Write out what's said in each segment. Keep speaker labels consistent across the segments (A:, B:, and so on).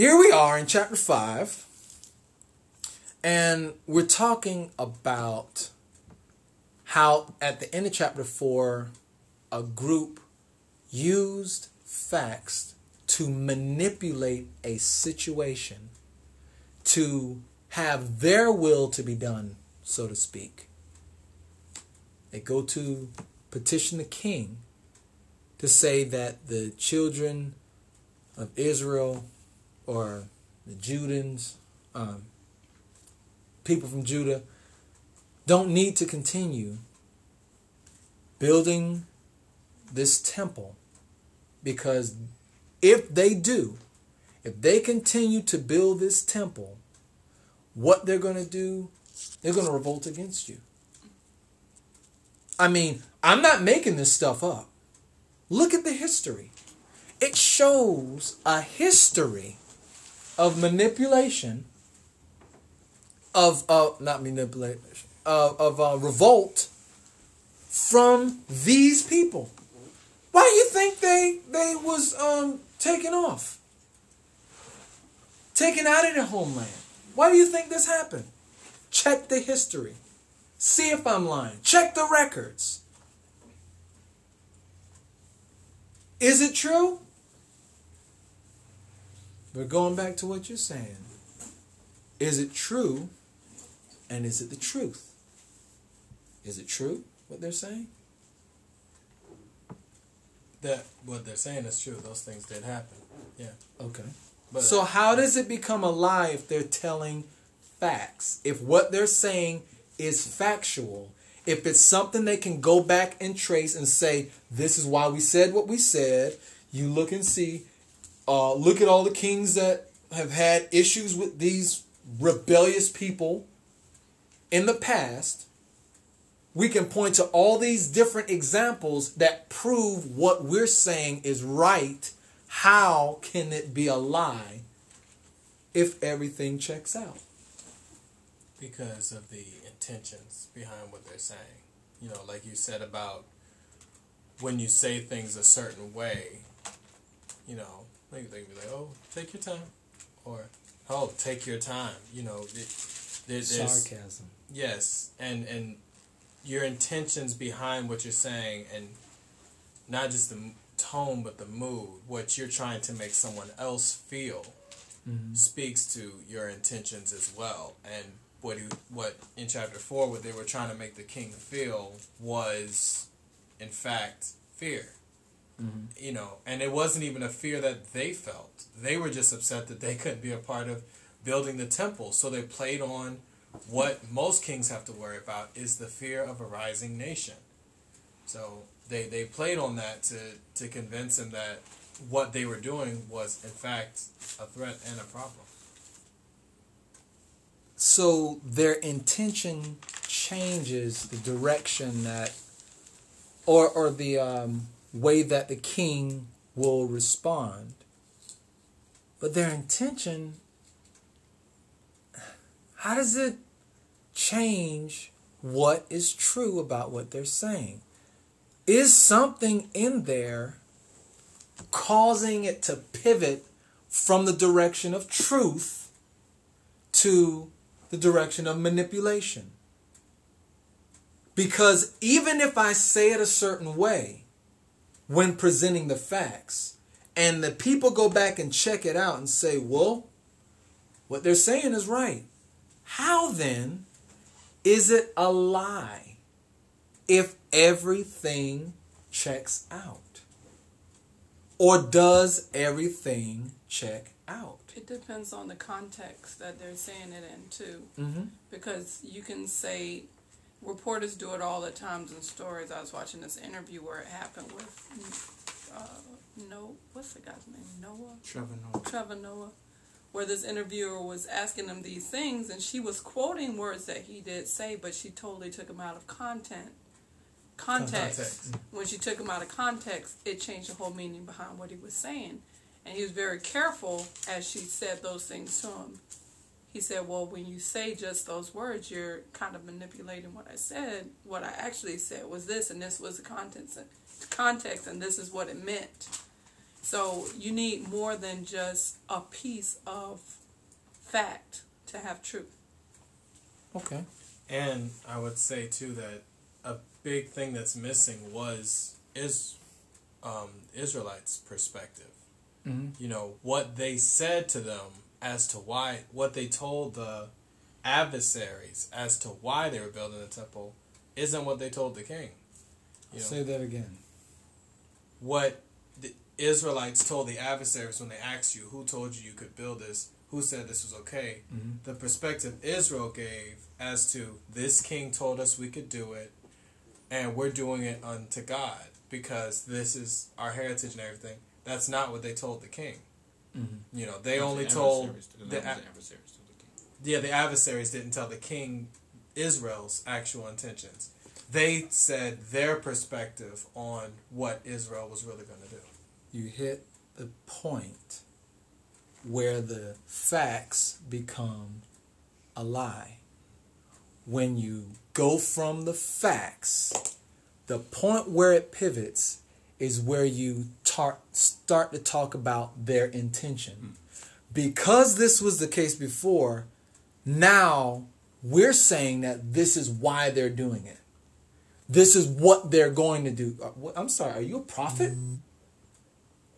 A: here we are in chapter 5, and we're talking about how at the end of chapter 4, a group used facts to manipulate a situation to have their will to be done, so to speak. They go to petition the king to say that the children of Israel or the Judans, um, people from Judah, don't need to continue building this temple because if they do, if they continue to build this temple, what they're going to do, they're going to revolt against you. I mean, I'm not making this stuff up. Look at the history. It shows a history of manipulation, of uh, not manipulation, uh, of uh, revolt from these people. Why do you think they they was um, taken off, taken out of their homeland? Why do you think this happened? Check the history. See if I'm lying. Check the records. Is it true? We're going back to what you're saying. Is it true? And is it the truth? Is it true what they're saying?
B: That what they're saying is true. Those things did happen. Yeah.
A: Okay.
B: But
A: So how does it become a lie if they're telling facts? If what they're saying is factual, if it's something they can go back and trace and say, this is why we said what we said, you look and see, uh, look at all the kings that have had issues with these rebellious people in the past. We can point to all these different examples that prove what we're saying is right. How can it be a lie if everything checks out?
B: because of the intentions behind what they're saying. You know, like you said about when you say things a certain way, you know, they they be like, "Oh, take your time," or "Oh, take your time." You know, it, there, there's
A: Sarcasm.
B: yes, and and your intentions behind what you're saying, and not just the tone, but the mood, what you're trying to make someone else feel, mm-hmm. speaks to your intentions as well. And what he, what in chapter four, what they were trying to make the king feel was, in fact, fear. You know, and it wasn't even a fear that they felt. They were just upset that they couldn't be a part of building the temple. So they played on what most kings have to worry about is the fear of a rising nation. So they, they played on that to, to convince him that what they were doing was in fact a threat and a problem.
A: So their intention changes the direction that, or or the um, way that the king will respond. But their intention, how does it change what is true about what they're saying? Is something in there causing it to pivot from the direction of truth to the direction of manipulation. Because even if I say it a certain way when presenting the facts, and the people go back and check it out and say, well, what they're saying is right, how then is it a lie if everything checks out? Or does everything check out?
C: It depends on the context that they're saying it in too,
A: Mm-hmm.
C: because you can say reporters do it all the times in stories. I was watching this interview where it happened with uh, no, what's the guy's name? Noah.
A: Trevor Noah.
C: Trevor Noah, where this interviewer was asking him these things, and she was quoting words that he did say, but she totally took them out of content. Context.
B: Context.
C: When she took him out of context, it changed the whole meaning behind what he was saying. And he was very careful as she said those things to him. He said, Well, when you say just those words, you're kind of manipulating what I said. What I actually said was this, and this was the contents, context, and this is what it meant. So you need more than just a piece of fact to have truth.
A: Okay.
B: And I would say too that a big thing that's missing was is um, Israelites' perspective.
A: Mm-hmm.
B: You know what they said to them as to why what they told the adversaries as to why they were building the temple isn't what they told the king. You know,
A: Say that again.
B: what the Israelites told the adversaries when they asked you, who told you you could build this? Who said this was okay?
A: Mm-hmm.
B: The perspective Israel gave as to this king told us we could do it, and we're doing it unto God because this is our heritage and everything. That's not what they told the king.
A: Mm-hmm.
B: You know, they
D: The
B: only told the, a-
D: the adversaries to the king.
B: yeah the adversaries didn't tell the king Israel's actual intentions. They said their perspective on what Israel was really going to do.
A: You hit the point where the facts become a lie. When you go from the facts, the point where it pivots is where you tar- start to talk about their intention. Because this was the case before, now we're saying that this is why they're doing it. This is what they're going to do. Uh, I'm sorry, are you a prophet?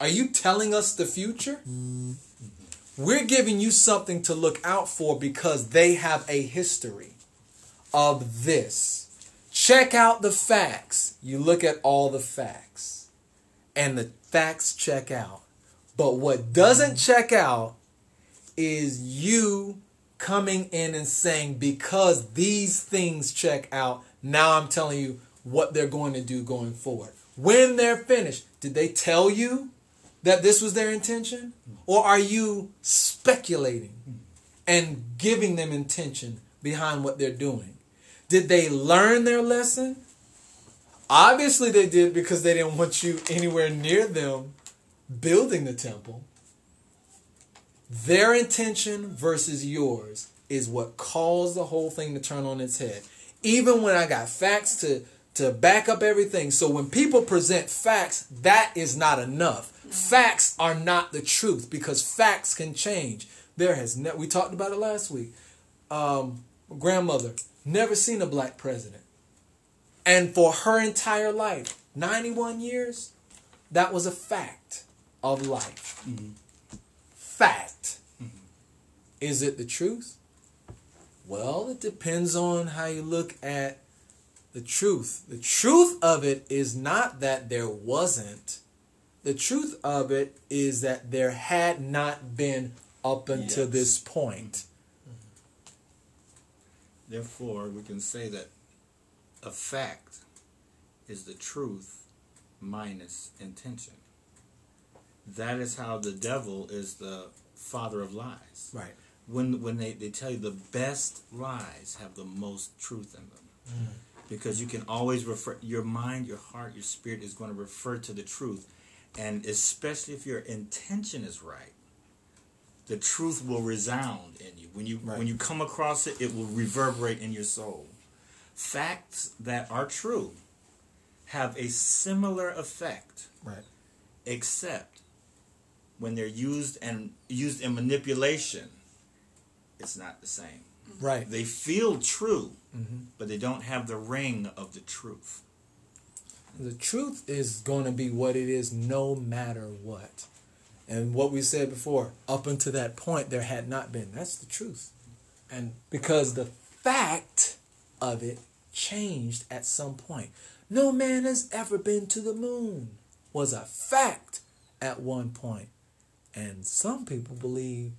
A: Are you telling us the future? We're giving you something to look out for because they have a history of this. Check out the facts. You look at all the facts, and the facts check out. But what doesn't check out is you coming in and saying, because these things check out, now I'm telling you what they're going to do going forward. When they're finished, did they tell you that this was their intention? Or are you speculating and giving them intention behind what they're doing? Did they learn their lesson? Obviously, they did because they didn't want you anywhere near them building the temple. Their intention versus yours is what caused the whole thing to turn on its head. Even when I got facts to to back up everything. So when people present facts, that is not enough. Facts are not the truth because facts can change. There has ne- we talked about it last week. Um, grandmother never seen a black president, and for her entire life, ninety-one years, that was a fact of life. Mm-hmm. Fact. Mm-hmm. Is it the truth? Well, it depends on how you look at the truth. The truth of it is not that there wasn't. The truth of it is that there had not been up until
D: Yes.
A: this point. Mm-hmm.
D: Therefore, we can say that a fact is the truth minus intention. That is how the devil is the father of lies.
A: Right.
D: When when they, they tell you the best lies have the most truth in them. Mm. Because you can always refer your mind, your heart, your spirit is going to refer to the truth. And especially if your intention is right, the truth will resound in you. When you
A: Right.
D: when you come across it, it will reverberate in your soul. Facts that are true have a similar effect,
A: Right.
D: except when they're used and used in manipulation, it's not the same.
A: Right.
D: They feel true,
A: Mhm.
D: but they don't have the ring of the truth.
A: The truth is going to be what it is no matter what. And what we said before, up until that point, there had not been. That's the truth.
B: And
A: Because the fact of it changed at some point. No man has ever been to the moon was a fact at one point. And some people believe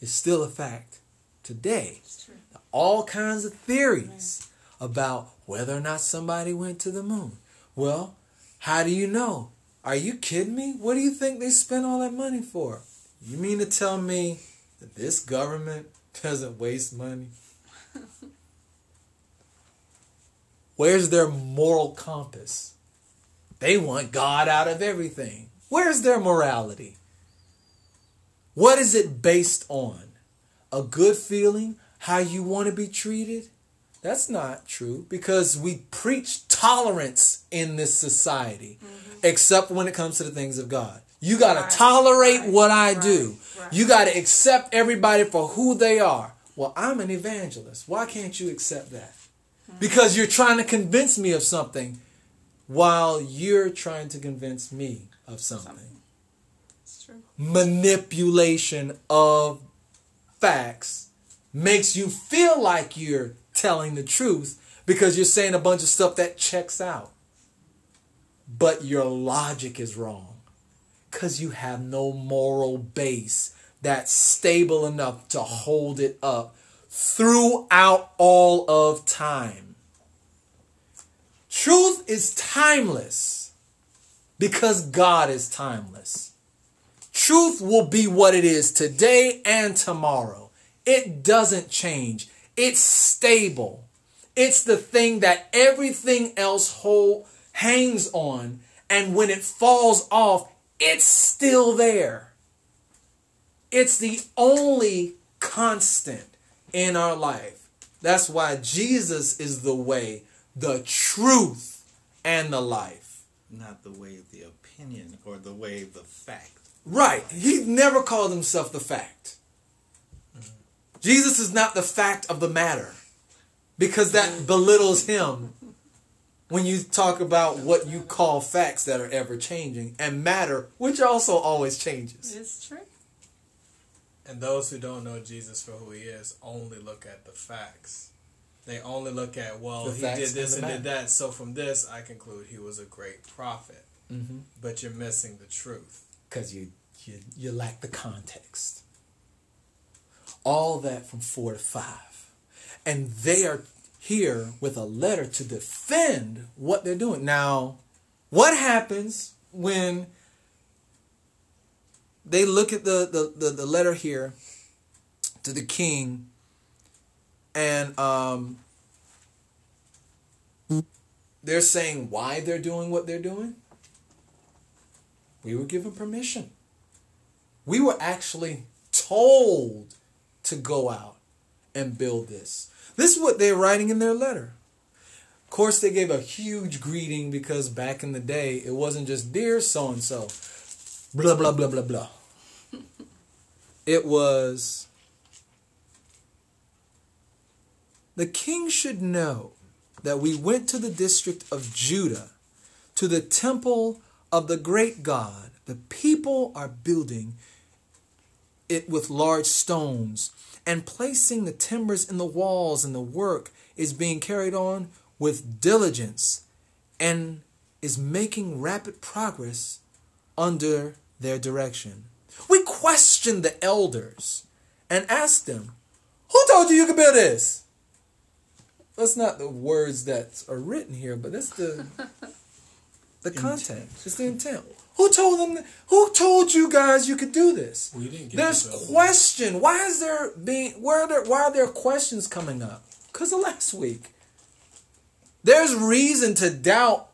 A: it's still a fact today.
C: It's true.
A: all kinds of theories about whether or not somebody went to the moon. Well, how do you know? Are you kidding me? What do you think they spent all that money for? You mean to tell me that this government doesn't waste money? Where's their moral compass? They want God out of everything. Where's their morality? What is it based on? a good feeling, how you want to be treated. That's not true because we preach tolerance in this society, mm-hmm. except when it comes to the things of God. You got to
C: Right,
A: tolerate
C: right,
A: what I
C: right,
A: do. You got to accept everybody for who they are. Well, I'm an evangelist. Why can't you accept that? Because you're trying to convince me of something while you're trying to convince me of something.
C: It's true.
A: Manipulation of facts makes you feel like you're telling the truth because you're saying a bunch of stuff that checks out. But your logic is wrong because you have no moral base that's stable enough to hold it up throughout all of time. Truth is timeless because God is timeless. Truth will be what it is today and tomorrow. It doesn't change. It's stable. It's the thing that everything else hold, hangs on, and when it falls off, it's still there. It's the only constant in our life. That's why Jesus is the way, the truth, and the life.
D: Not the way of the opinion or the way of the fact.
A: Right. He never called himself the fact. Mm-hmm. Jesus is not the fact of the matter because that belittles him when you talk about what you call facts that are ever changing and matter, which also always changes.
C: It's true.
B: And those who don't know Jesus for who he is only look at the facts. They only look at, well, he did this
A: and
B: and, did that. So from this, I conclude he was a great prophet.
A: Mm-hmm.
B: But you're missing the truth.
A: Because you, you, you lack the context. All that from four to five. And they are here with a letter to defend what they're doing. Now, what happens when they look at the, the, the, the letter here to the king and um, they're saying why they're doing what they're doing? We were given permission. We were actually told to go out and build this. This is what they're writing in their letter. Of course, they gave a huge greeting because back in the day, it wasn't just dear so and so, blah, blah, blah, blah, blah. It was the king should know that we went to the district of Judah, to the temple of the great God. The people are building it with large stones and placing the timbers in the walls, and the work is being carried on with diligence and is making rapid progress under their direction. We questioned the elders and asked them, Who told you you could build this? That's not the words that are written here, but that's the the content. It's the intent. Who told them? Who told you guys you could do this?
B: We didn't
A: There's question. Why is there being? Where are there? Why are there questions coming up? Because of last week. There's reason to doubt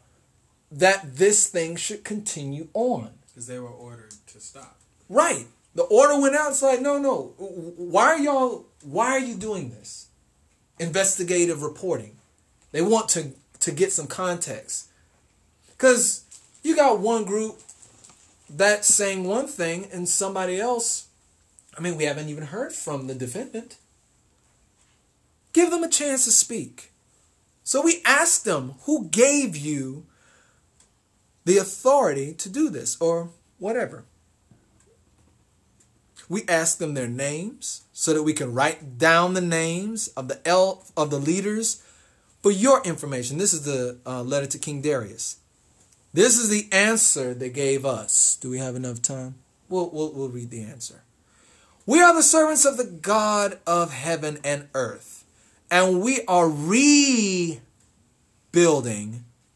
A: that this thing should continue on.
B: Because they were ordered to stop.
A: Right. The order went out. It's like, no, no. Why are y'all? Why are you doing this? Investigative reporting. They want to to get some context. Cause you got one group that's saying one thing, and somebody else. I mean, we haven't even heard from the defendant. Give them a chance to speak. So we asked them, who gave you the authority to do this, or whatever. We ask them their names so that we can write down the names of the el- of the leaders for your information. This is the uh, letter to King Darius. This is the answer they gave us. Do we have enough time? We'll, we'll, we'll read the answer. We are the servants of the God of heaven and earth, and we are rebuilding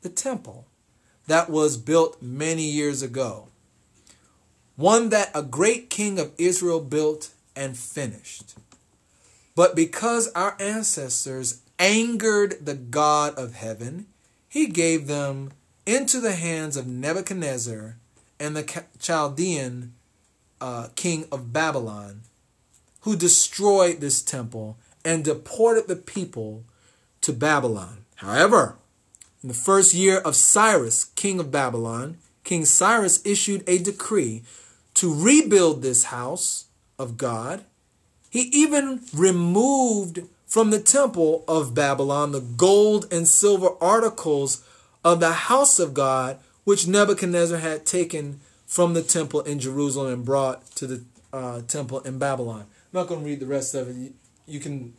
A: the temple that was built many years ago one that a great king of Israel built and finished. But because our ancestors angered the God of heaven, he gave them into the hands of Nebuchadnezzar and the Chaldean uh, king of Babylon, who destroyed this temple and deported the people to Babylon. However, in the first year of Cyrus, king of Babylon, King Cyrus issued a decree to rebuild this house of God. He even removed from the temple of Babylon the gold and silver articles of the house of God, which Nebuchadnezzar had taken from the temple in Jerusalem and brought to the uh, temple in Babylon. I'm not going to read the rest of it. You, you can,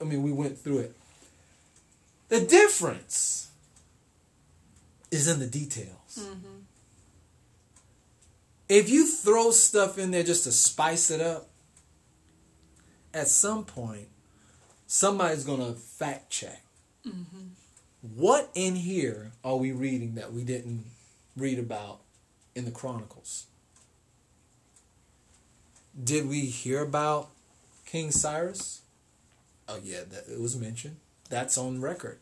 A: I mean, we went through it. The difference is in the details. Mm-hmm. If you throw stuff in there just to spice it up, at some point, somebody's going to fact check. Mm-hmm. What in here are we reading that we didn't read about in the Chronicles? Did we hear about King Cyrus? Oh, yeah, that, it was mentioned. That's on record.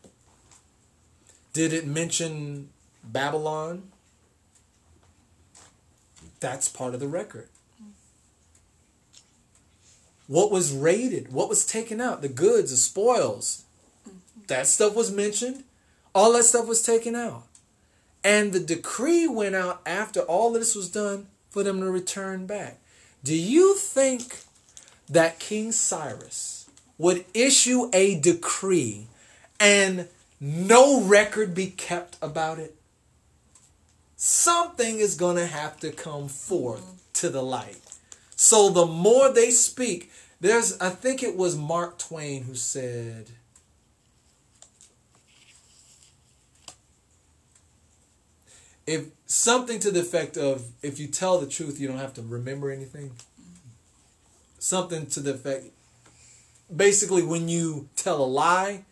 A: Did it mention Babylon? That's part of the record. What was raided? What was taken out? The goods, the spoils. That stuff was mentioned. All that stuff was taken out. And the decree went out after all this was done for them to return back. Do you think that King Cyrus would issue a decree and no record be kept about it? Something is going to have to come forth to the light. So the more they speak, there's I think it was Mark Twain who said if something to the effect of if you tell the truth you don't have to remember anything something to the effect basically when you tell a lie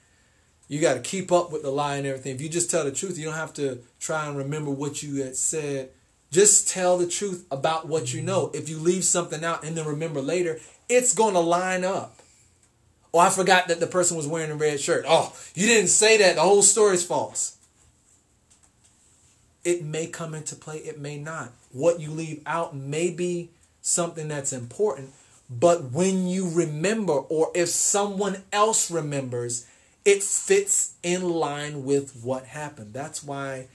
A: you got to keep up with the lie and everything. If you just tell the truth you don't have to try and remember what you had said. Just tell the truth about what you know. If you leave something out and then remember later it's going to line up. Oh i forgot that the person was wearing a red shirt. Oh you didn't say that. The whole story's false. It may come into play, it may not. What you leave out may be something that's important, but when you remember, or if someone else remembers, it fits in line with what happened. That's why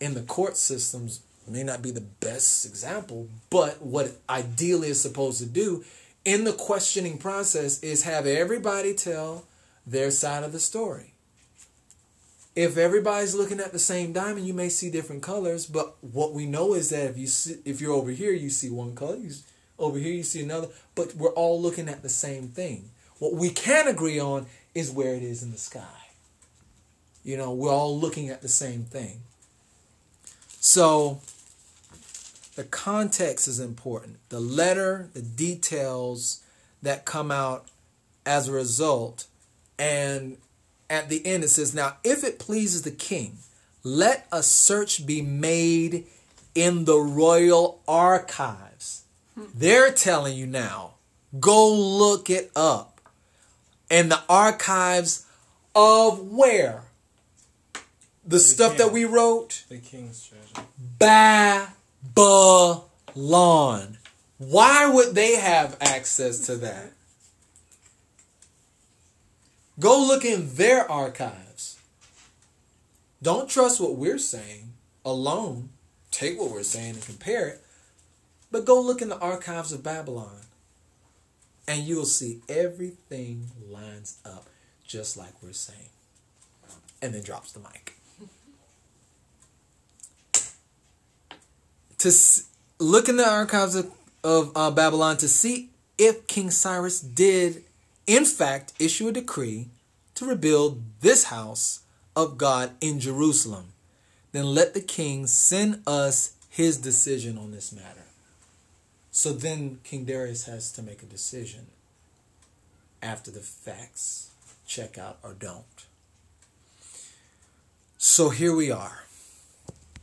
A: in the court systems, may not be the best example, but what ideally is supposed to do in the questioning process is have everybody tell their side of the story if everybody's looking at the same diamond, you may see different colors. But what we know is that if you see, if you're over here, you see one color. You, over here, you see another. But we're all looking at the same thing. What we can agree on is where it is in the sky. You know, we're all looking at the same thing. So the context is important. The letter, the details that come out as a result, and at the end it says, Now, if it pleases the king, let a search be made in the royal archives. Hmm. They're telling you now, go look it up. In the archives of where? The, the stuff king. that we wrote?
B: The king's treasure.
A: Babylon. Why would they have access to that? Go look in their archives. Don't trust what we're saying alone. Take what we're saying and compare it. But go look in the archives of Babylon. And you'll see everything lines up just like we're saying. And then drops the mic. to look in the archives of, of uh, Babylon to see if King Cyrus did in fact, issue a decree to rebuild this house of God in Jerusalem. Then let the king send us his decision on this matter. So then King Darius has to make a decision after the facts check out or don't. So here we are.